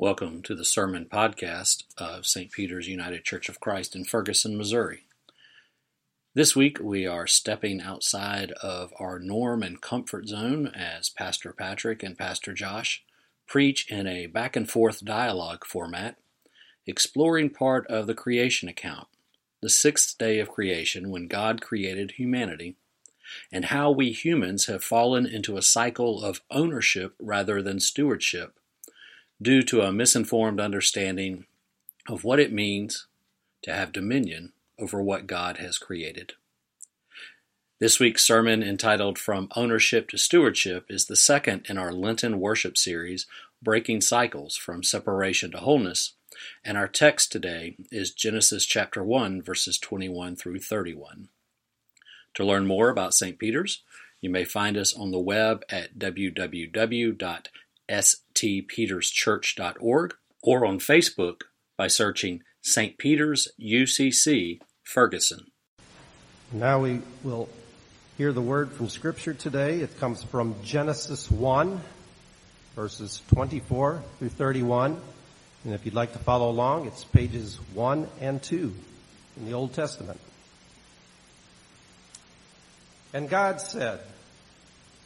Welcome to the Sermon Podcast of St. Peter's United Church of Christ in Ferguson, Missouri. This week we are stepping outside of our norm and comfort zone as Pastor Patrick and Pastor Josh preach in a back and forth dialogue format, exploring part of the creation account, the sixth day of creation when God created humanity, and how we humans have fallen into a cycle of ownership rather than stewardship due to a misinformed understanding of what it means to have dominion over what God has created. This week's sermon, entitled From Ownership to Stewardship, is the second in our Lenten worship series, Breaking Cycles from Separation to Wholeness, and our text today is Genesis chapter 1, verses 21 through 31. To learn more about St. Peter's, you may find us on the web at www stpeterschurch.org or on Facebook by searching St. Peter's UCC Ferguson. Now we will hear the word from Scripture today. It comes from Genesis 1, verses 24 through 31. And if you'd like to follow along, it's pages 1 and 2 in the Old Testament. And God said,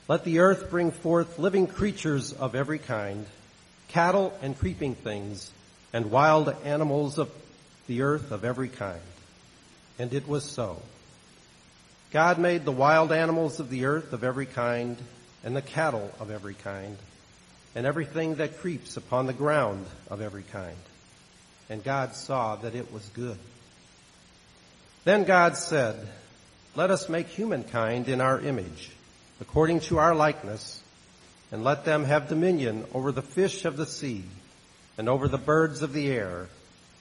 let the earth bring forth living creatures of every kind, cattle and creeping things, and wild animals of the earth of every kind. And it was so. God made the wild animals of the earth of every kind, and the cattle of every kind, and everything that creeps upon the ground of every kind. And God saw that it was good. Then God said, Let us make humankind in our image according to our likeness, and let them have dominion over the fish of the sea, and over the birds of the air,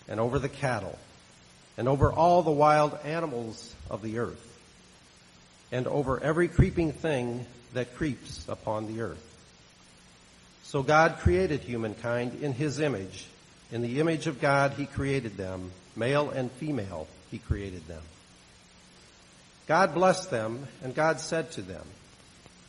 and over the cattle, and over all the wild animals of the earth, and over every creeping thing that creeps upon the earth. So God created humankind in his image. In the image of God he created them. Male and female he created them. God blessed them, and God said to them,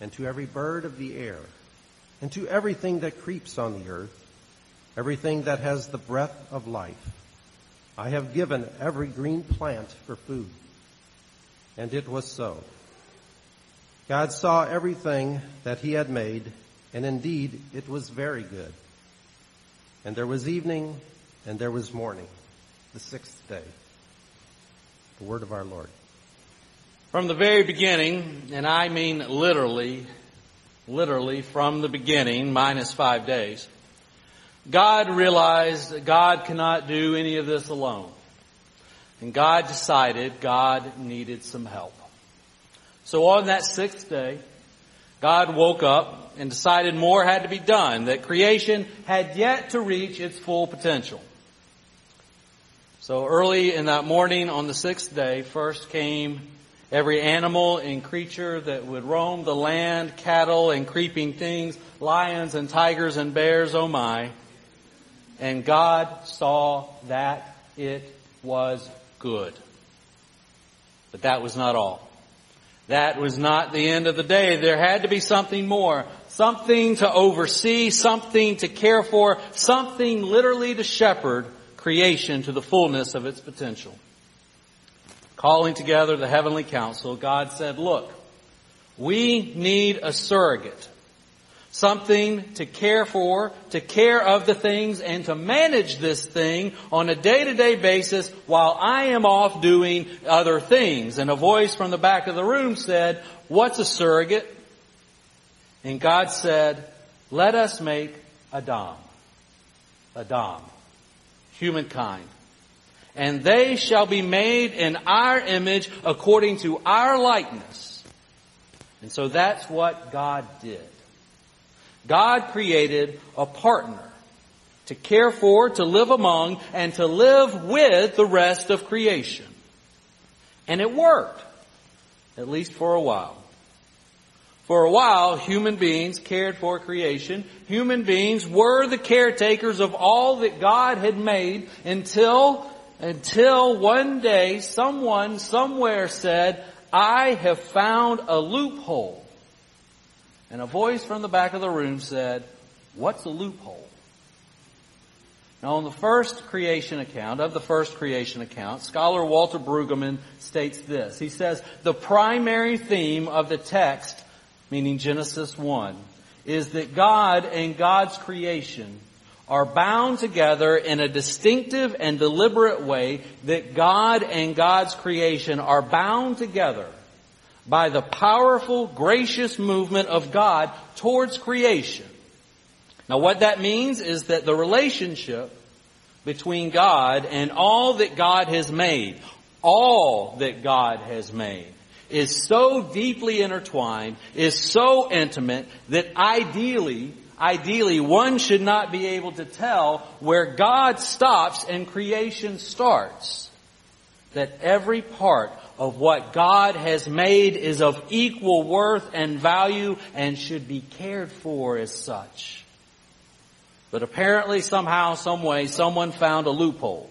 and to every bird of the air, and to everything that creeps on the earth, everything that has the breath of life. I have given every green plant for food. And it was so. God saw everything that he had made, and indeed it was very good. And there was evening, and there was morning, the sixth day. The word of our Lord. From the very beginning, and I mean literally, literally from the beginning, minus five days, God realized that God cannot do any of this alone. And God decided God needed some help. So on that sixth day, God woke up and decided more had to be done, that creation had yet to reach its full potential. So early in that morning on the sixth day, first came Every animal and creature that would roam the land, cattle and creeping things, lions and tigers and bears, oh my. And God saw that it was good. But that was not all. That was not the end of the day. There had to be something more. Something to oversee, something to care for, something literally to shepherd creation to the fullness of its potential calling together the heavenly council, God said, look, we need a surrogate. Something to care for, to care of the things, and to manage this thing on a day-to-day basis while I am off doing other things. And a voice from the back of the room said, what's a surrogate? And God said, let us make Adam. Adam. Humankind and they shall be made in our image according to our likeness. And so that's what God did. God created a partner to care for, to live among, and to live with the rest of creation. And it worked, at least for a while. For a while, human beings cared for creation. Human beings were the caretakers of all that God had made until, until one day someone somewhere said, I have found a loophole. And a voice from the back of the room said, what's a loophole? Now, on the first creation account, of the first creation account, scholar Walter Brueggemann states this. He says, the primary theme of the text, meaning Genesis 1, is that God and God's creation are bound together in a distinctive and deliberate way that God and God's creation are bound together by the powerful, gracious movement of God towards creation. Now what that means is that the relationship between God and all that God has made, all that God has made, is so deeply intertwined, is so intimate, that ideally, ideally one should not be able to tell where God stops and creation starts. That every part of what God has made is of equal worth and value and should be cared for as such. But apparently somehow, some way, someone found a loophole.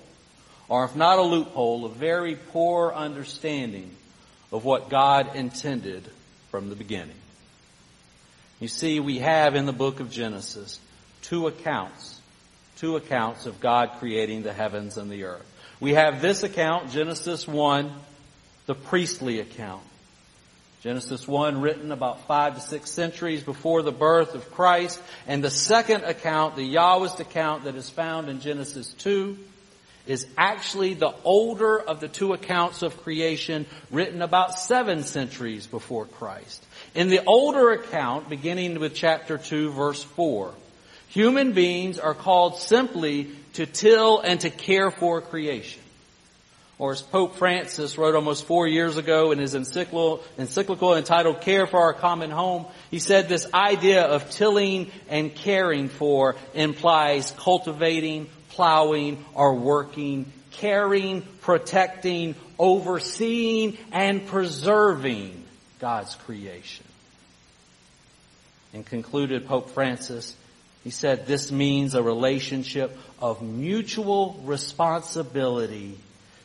Or if not a loophole, a very poor understanding of what God intended from the beginning. You see, we have in the book of Genesis two accounts, two accounts of God creating the heavens and the earth. We have this account, Genesis 1, the priestly account. Genesis 1 written about five to six centuries before the birth of Christ. And the second account, the Yahwist account that is found in Genesis 2, is actually the older of the two accounts of creation written about seven centuries before Christ. In the older account, beginning with chapter 2 verse 4, human beings are called simply to till and to care for creation. Or as Pope Francis wrote almost four years ago in his encyclical, encyclical entitled Care for Our Common Home, he said this idea of tilling and caring for implies cultivating, plowing, or working, caring, protecting, overseeing, and preserving God's creation. And concluded Pope Francis, he said this means a relationship of mutual responsibility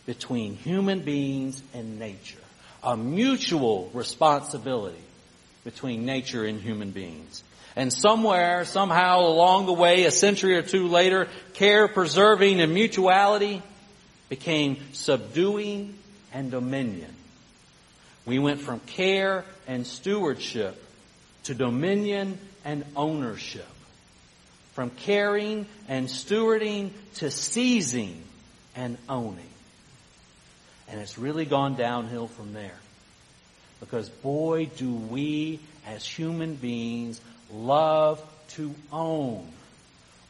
between human beings and nature. A mutual responsibility between nature and human beings. And somewhere, somehow along the way, a century or two later, care, preserving, and mutuality became subduing and dominion. We went from care and stewardship to dominion and ownership. From caring and stewarding to seizing and owning. And it's really gone downhill from there. Because boy, do we as human beings love to own.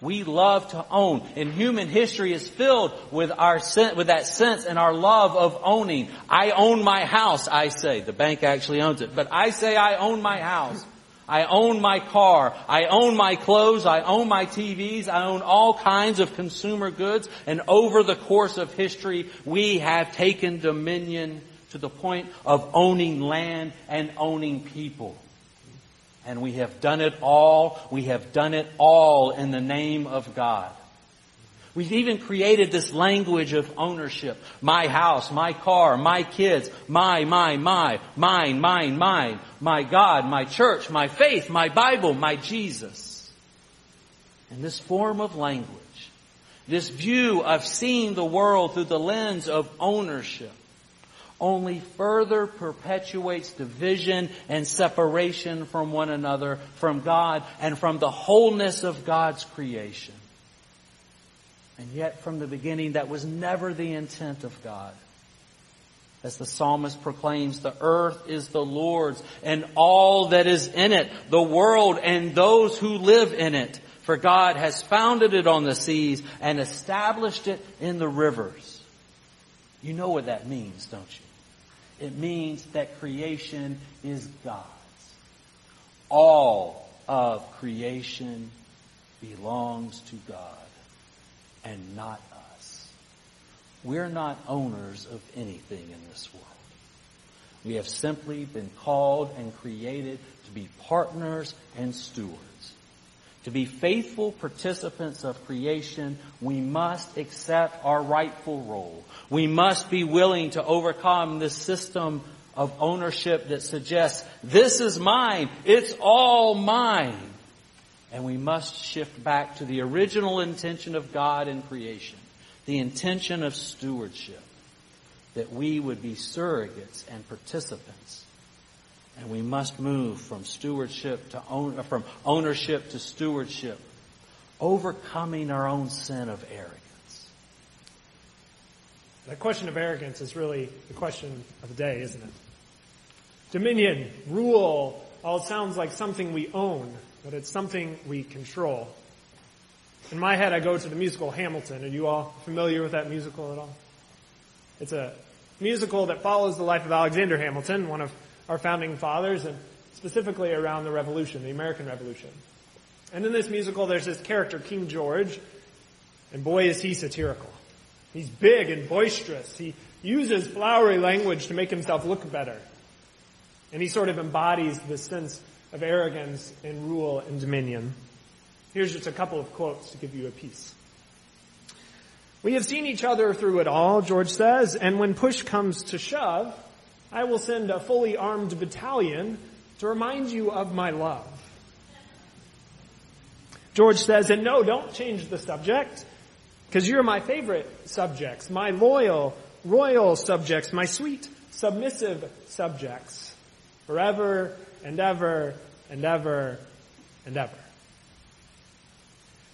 We love to own. And human history is filled with our with that sense and our love of owning. I own my house, I say. The bank actually owns it. But I say I own my house. I own my car. I own my clothes. I own my TVs. I own all kinds of consumer goods. And over the course of history, we have taken dominion to the point of owning land and owning people. And we have done it all. We have done it all in the name of God. We've even created this language of ownership. My house, my car, my kids, my, my, my, mine, mine, mine, my God, my church, my faith, my Bible, my Jesus. And this form of language, this view of seeing the world through the lens of ownership, only further perpetuates division and separation from one another, from God, and from the wholeness of God's creation. And yet from the beginning, that was never the intent of God. As the psalmist proclaims, the earth is the Lord's and all that is in it, the world and those who live in it. For God has founded it on the seas and established it in the rivers. You know what that means, don't you? It means that creation is God's. All of creation belongs to God. and not us. We're not owners of anything in this world. We have simply been called and created to be partners and stewards. To be faithful participants of creation, we must accept our rightful role. We must be willing to overcome this system of ownership that suggests, this is mine, it's all mine. And we must shift back to the original intention of God in creation, the intention of stewardship, that we would be surrogates and participants. And we must move from stewardship to own, uh, from ownership to stewardship, overcoming our own sin of arrogance. The question of arrogance is really the question of the day, isn't it? Dominion, rule, all sounds like something we own, but it's something we control. In my head, I go to the musical Hamilton. Are you all familiar with that musical at all? It's a musical that follows the life of Alexander Hamilton, one of our founding fathers, and specifically around the Revolution, the American Revolution. And in this musical, there's this character, King George, and boy is he satirical. He's big and boisterous. He uses flowery language to make himself look better. And he sort of embodies the sense of arrogance and rule and dominion. Here's just a couple of quotes to give you a piece. We have seen each other through it all, George says, and when push comes to shove, I will send a fully armed battalion to remind you of my love. George says, and no, don't change the subject, because you're my favorite subjects, my loyal, royal subjects, my sweet, submissive subjects, forever and ever and ever and ever.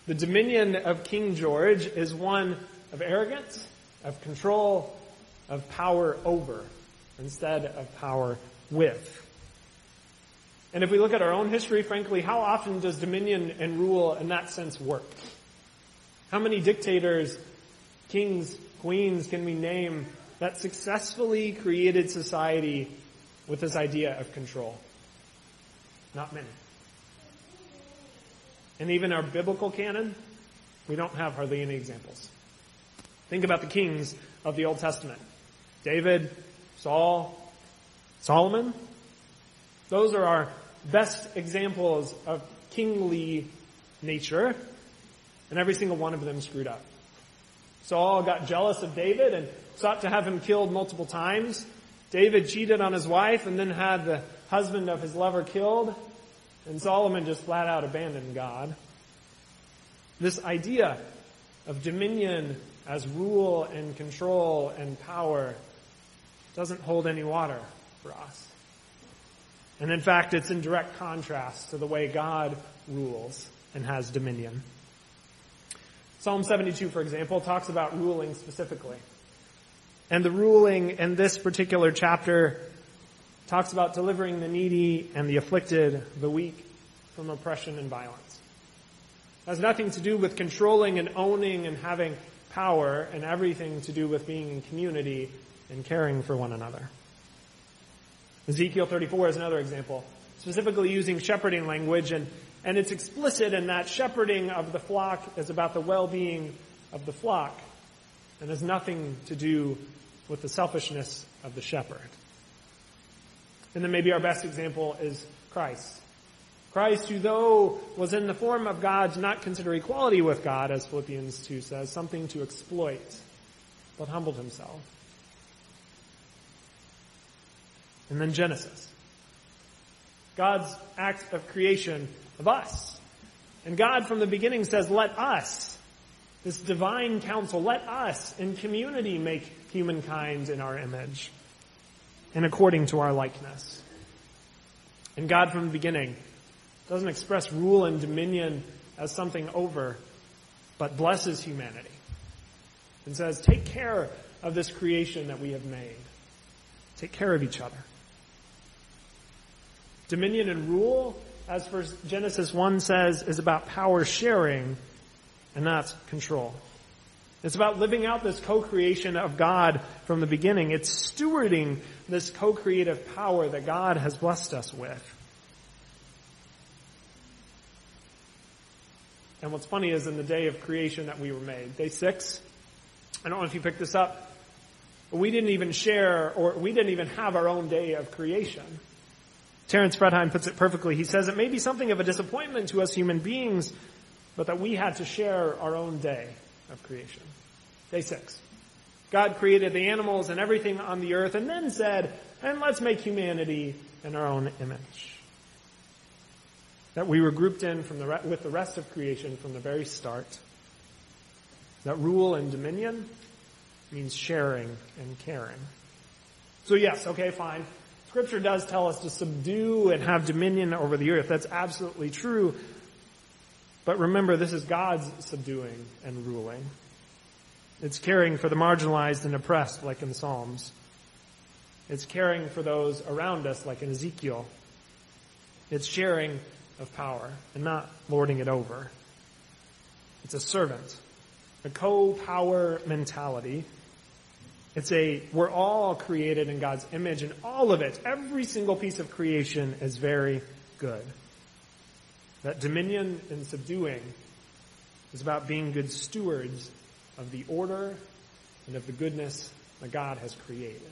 The dominion of King George is one of arrogance, of control, of power over, instead of power with. And if we look at our own history, frankly, how often does dominion and rule in that sense work? How many dictators, kings, queens can we name that successfully created society with this idea of control? Not many. And even our biblical canon, we don't have hardly any examples. Think about the kings of the Old Testament. David, Saul, Solomon. Those are our best examples of kingly nature, and every single one of them screwed up. Saul got jealous of David and sought to have him killed multiple times. David cheated on his wife and then had the husband of his lover killed. And Solomon just flat out abandoned God. This idea of dominion as rule and control and power doesn't hold any water for us. And in fact, it's in direct contrast to the way God rules and has dominion. Psalm 72, for example, talks about ruling specifically. And the ruling in this particular chapter talks about delivering the needy and the afflicted, the weak, from oppression and violence. It has nothing to do with controlling and owning and having power and everything to do with being in community and caring for one another. Ezekiel 34 is another example, specifically using shepherding language, and, and it's explicit in that shepherding of the flock is about the well-being of the flock and has nothing to do with the selfishness of the shepherd. And then maybe our best example is Christ. Christ, who though was in the form of God, did not consider equality with God, as Philippians 2 says, something to exploit, but humbled himself. And then Genesis. God's act of creation of us. And God from the beginning says, let us, this divine council, let us in community make humankind in our image and according to our likeness. And God from the beginning doesn't express rule and dominion as something over, but blesses humanity and says, take care of this creation that we have made. Take care of each other. Dominion and rule, as for Genesis 1 says, is about power sharing, and that's control. It's about living out this co-creation of God from the beginning. It's stewarding this co-creative power that God has blessed us with. And what's funny is in the day of creation that we were made, day six, I don't know if you picked this up, we didn't even share, or we didn't even have our own day of creation. Terence Fretheim puts it perfectly. He says it may be something of a disappointment to us human beings, but that we had to share our own day of creation. Day six. God created the animals and everything on the earth and then said, and let's make humanity in our own image. That we were grouped in from the, with the rest of creation from the very start. That rule and dominion means sharing and caring. So yes, okay, fine. Scripture does tell us to subdue and have dominion over the earth. That's absolutely true. But remember, this is God's subduing and ruling. It's caring for the marginalized and oppressed, like in Psalms. It's caring for those around us, like in Ezekiel. It's sharing of power and not lording it over. It's a servant, a co-power mentality. It's a, we're all created in God's image and all of it, every single piece of creation is very good. That dominion and subduing is about being good stewards of the order and of the goodness that God has created.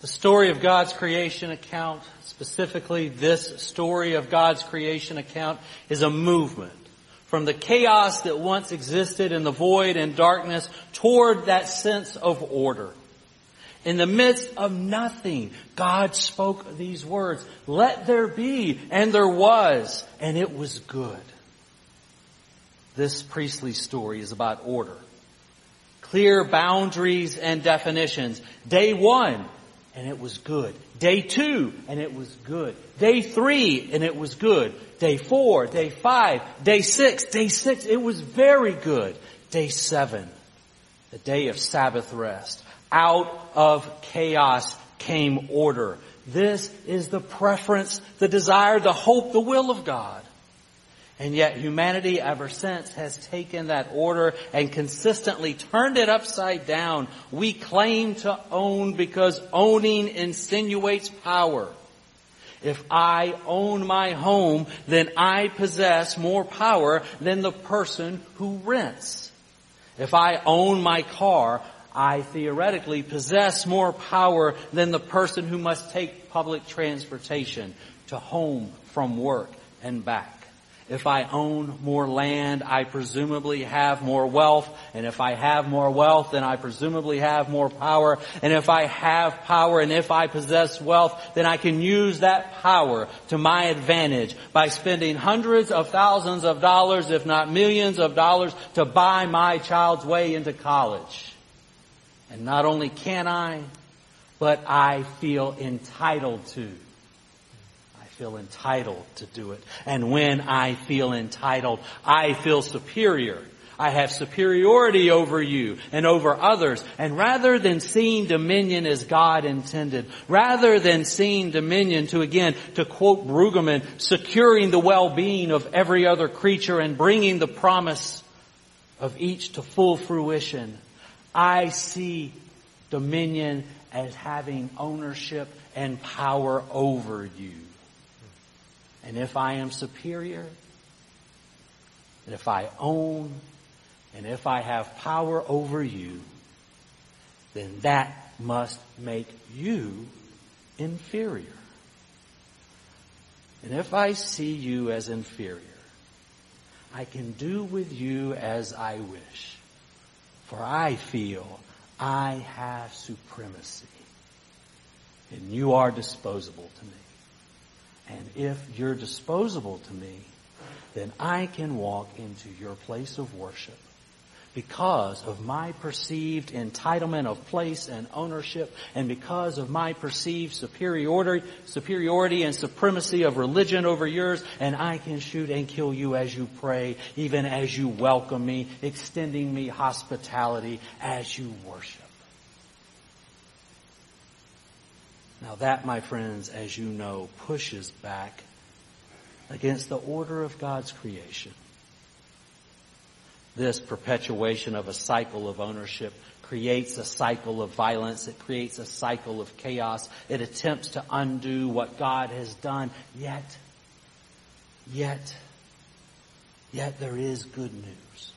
The story of God's creation account, specifically this story of God's creation account, is a movement from the chaos that once existed in the void and darkness toward that sense of order. In the midst of nothing, God spoke these words, let there be, and there was, and it was good. This priestly story is about order. Clear boundaries and definitions. Day one, and it was good. Day two, and it was good. Day three, and it was good. Day four, day five, day six, day six, it was very good. Day seven, the day of Sabbath rest. Out of chaos came order. This is the preference, the desire, the hope, the will of God. And yet humanity ever since has taken that order and consistently turned it upside down. We claim to own because owning insinuates power. If I own my home, then I possess more power than the person who rents. If I own my car, I theoretically possess more power than the person who must take public transportation to home from work and back. If I own more land, I presumably have more wealth. And if I have more wealth, then I presumably have more power. And if I have power and if I possess wealth, then I can use that power to my advantage by spending hundreds of thousands of dollars, if not millions of dollars, to buy my child's way into college. And not only can I, but I feel entitled to feel entitled to do it. And when I feel entitled, I feel superior. I have superiority over you and over others. And rather than seeing dominion as God intended, rather than seeing dominion to again, to quote Brueggemann, securing the well-being of every other creature and bringing the promise of each to full fruition, I see dominion as having ownership and power over you. And if I am superior, and if I own, and if I have power over you, then that must make you inferior. And if I see you as inferior, I can do with you as I wish. For I feel I have supremacy. And you are disposable to me. If you're disposable to me, then I can walk into your place of worship because of my perceived entitlement of place and ownership and because of my perceived superiority, superiority and supremacy of religion over yours and I can shoot and kill you as you pray, even as you welcome me, extending me hospitality as you worship. Now that, my friends, as you know, pushes back against the order of God's creation. This perpetuation of a cycle of ownership creates a cycle of violence. It creates a cycle of chaos. It attempts to undo what God has done. Yet, Yet, yet there is good news.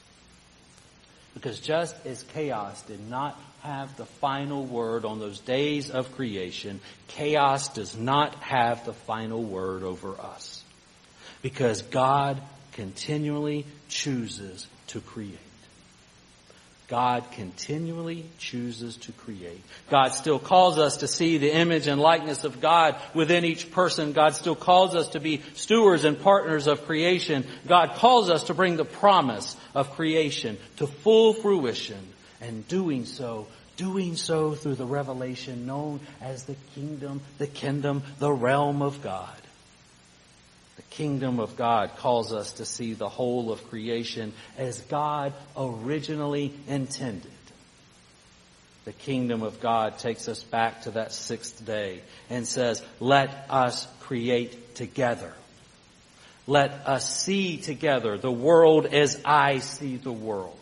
Because just as chaos did not have the final word on those days of creation, chaos does not have the final word over us. Because God continually chooses to create. God continually chooses to create. God still calls us to see the image and likeness of God within each person. God still calls us to be stewards and partners of creation. God calls us to bring the promise of creation to full fruition and doing so doing so through the revelation known as the kingdom, the kingdom, the realm of God The kingdom of God calls us to see the whole of creation as God originally intended. The kingdom of God takes us back to that sixth day and says, let us create together. Let us see together the world as I see the world.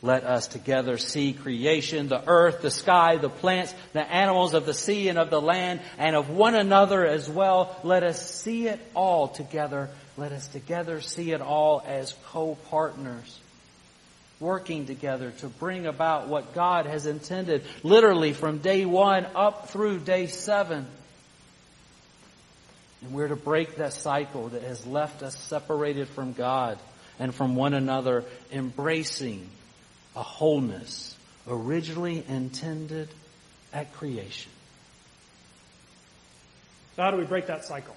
Let us together see creation, the earth, the sky, the plants, the animals of the sea and of the land, and of one another as well. Let us see it all together. Let us together see it all as co-partners. Working together to bring about what God has intended, literally from day one up through day seven. And we're to break that cycle that has left us separated from God and from one another, embracing a wholeness originally intended at creation. So how do we break that cycle?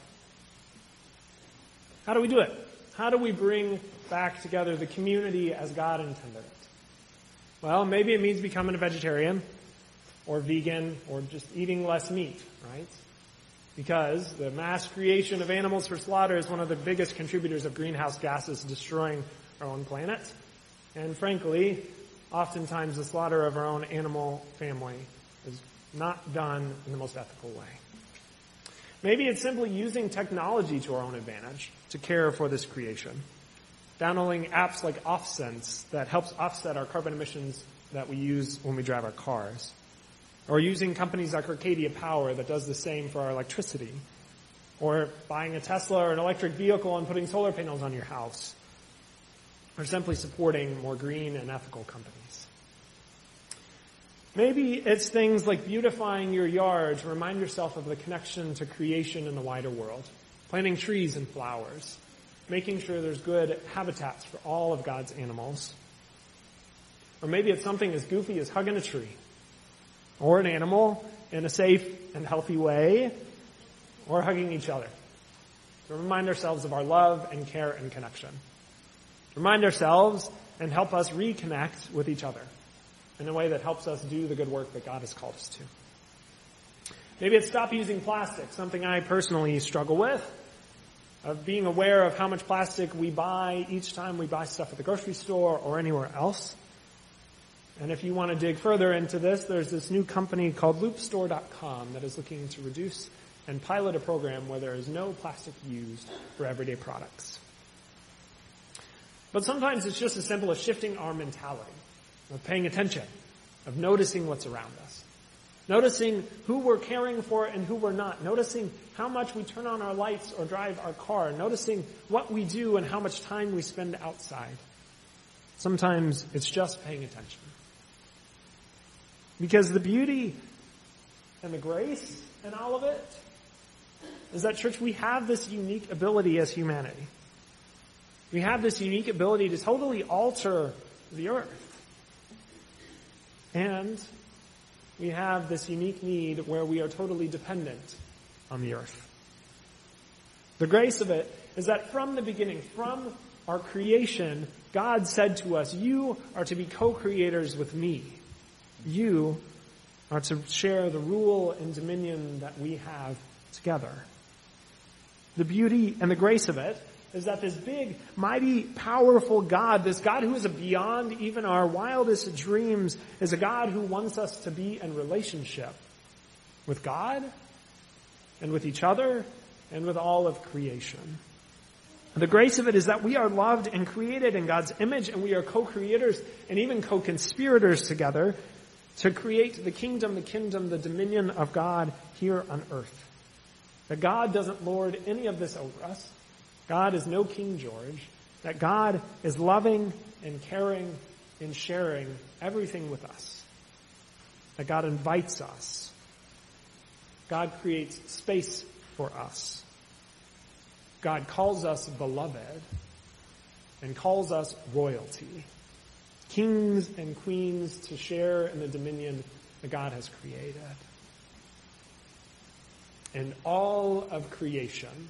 How do we do it? How do we bring back together the community as God intended it? Well, maybe it means becoming a vegetarian or vegan or just eating less meat, right? Because the mass creation of animals for slaughter is one of the biggest contributors of greenhouse gases destroying our own planet. And frankly, oftentimes the slaughter of our own animal family is not done in the most ethical way. Maybe it's simply using technology to our own advantage to care for this creation. Downloading apps like OffSense that helps offset our carbon emissions that we use when we drive our cars. Or using companies like Arcadia Power that does the same for our electricity. Or buying a Tesla or an electric vehicle and putting solar panels on your house or simply supporting more green and ethical companies. Maybe it's things like beautifying your yard to remind yourself of the connection to creation in the wider world. Planting trees and flowers. Making sure there's good habitats for all of God's animals. Or maybe it's something as goofy as hugging a tree. Or an animal in a safe and healthy way. Or hugging each other. To remind ourselves of our love and care and connection remind ourselves and help us reconnect with each other in a way that helps us do the good work that God has called us to. Maybe it's stop using plastic, something I personally struggle with, of being aware of how much plastic we buy each time we buy stuff at the grocery store or anywhere else. And if you want to dig further into this, there's this new company called loopstore.com that is looking to reduce and pilot a program where there is no plastic used for everyday products. But sometimes it's just as simple as shifting our mentality, of paying attention, of noticing what's around us. Noticing who we're caring for and who we're not. Noticing how much we turn on our lights or drive our car. Noticing what we do and how much time we spend outside. Sometimes it's just paying attention. Because the beauty and the grace and all of it is that church, we have this unique ability as humanity. We have this unique ability to totally alter the earth. And we have this unique need where we are totally dependent on the earth. The grace of it is that from the beginning, from our creation, God said to us, you are to be co-creators with me. You are to share the rule and dominion that we have together. The beauty and the grace of it is that this big, mighty, powerful God, this God who is beyond even our wildest dreams, is a God who wants us to be in relationship with God and with each other and with all of creation. The grace of it is that we are loved and created in God's image and we are co-creators and even co-conspirators together to create the kingdom, the kingdom, the dominion of God here on earth. That God doesn't lord any of this over us God is no King George, that God is loving and caring and sharing everything with us. That God invites us. God creates space for us. God calls us beloved and calls us royalty. Kings and queens to share in the dominion that God has created. And all of creation,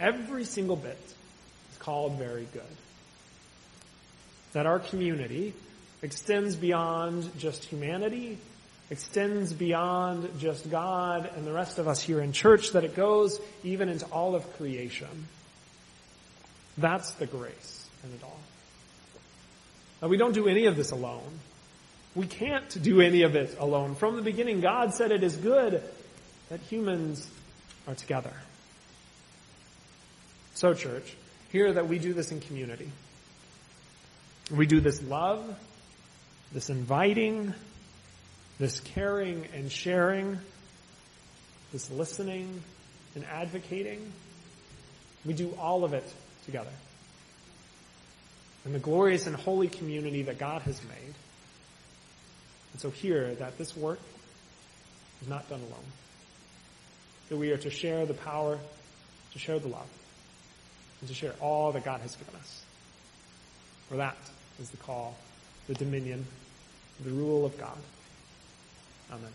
every single bit, is called very good. That our community extends beyond just humanity, extends beyond just God and the rest of us here in church, that it goes even into all of creation. That's the grace in it all. Now we don't do any of this alone. We can't do any of it alone. From the beginning, God said it is good that humans are together. So church, hear that we do this in community. We do this love, this inviting, this caring and sharing, this listening and advocating. We do all of it together. And the glorious and holy community that God has made. And so hear that this work is not done alone. That we are to share the power, to share the love, and to share all that God has given us. For that is the call, the dominion, the rule of God. Amen.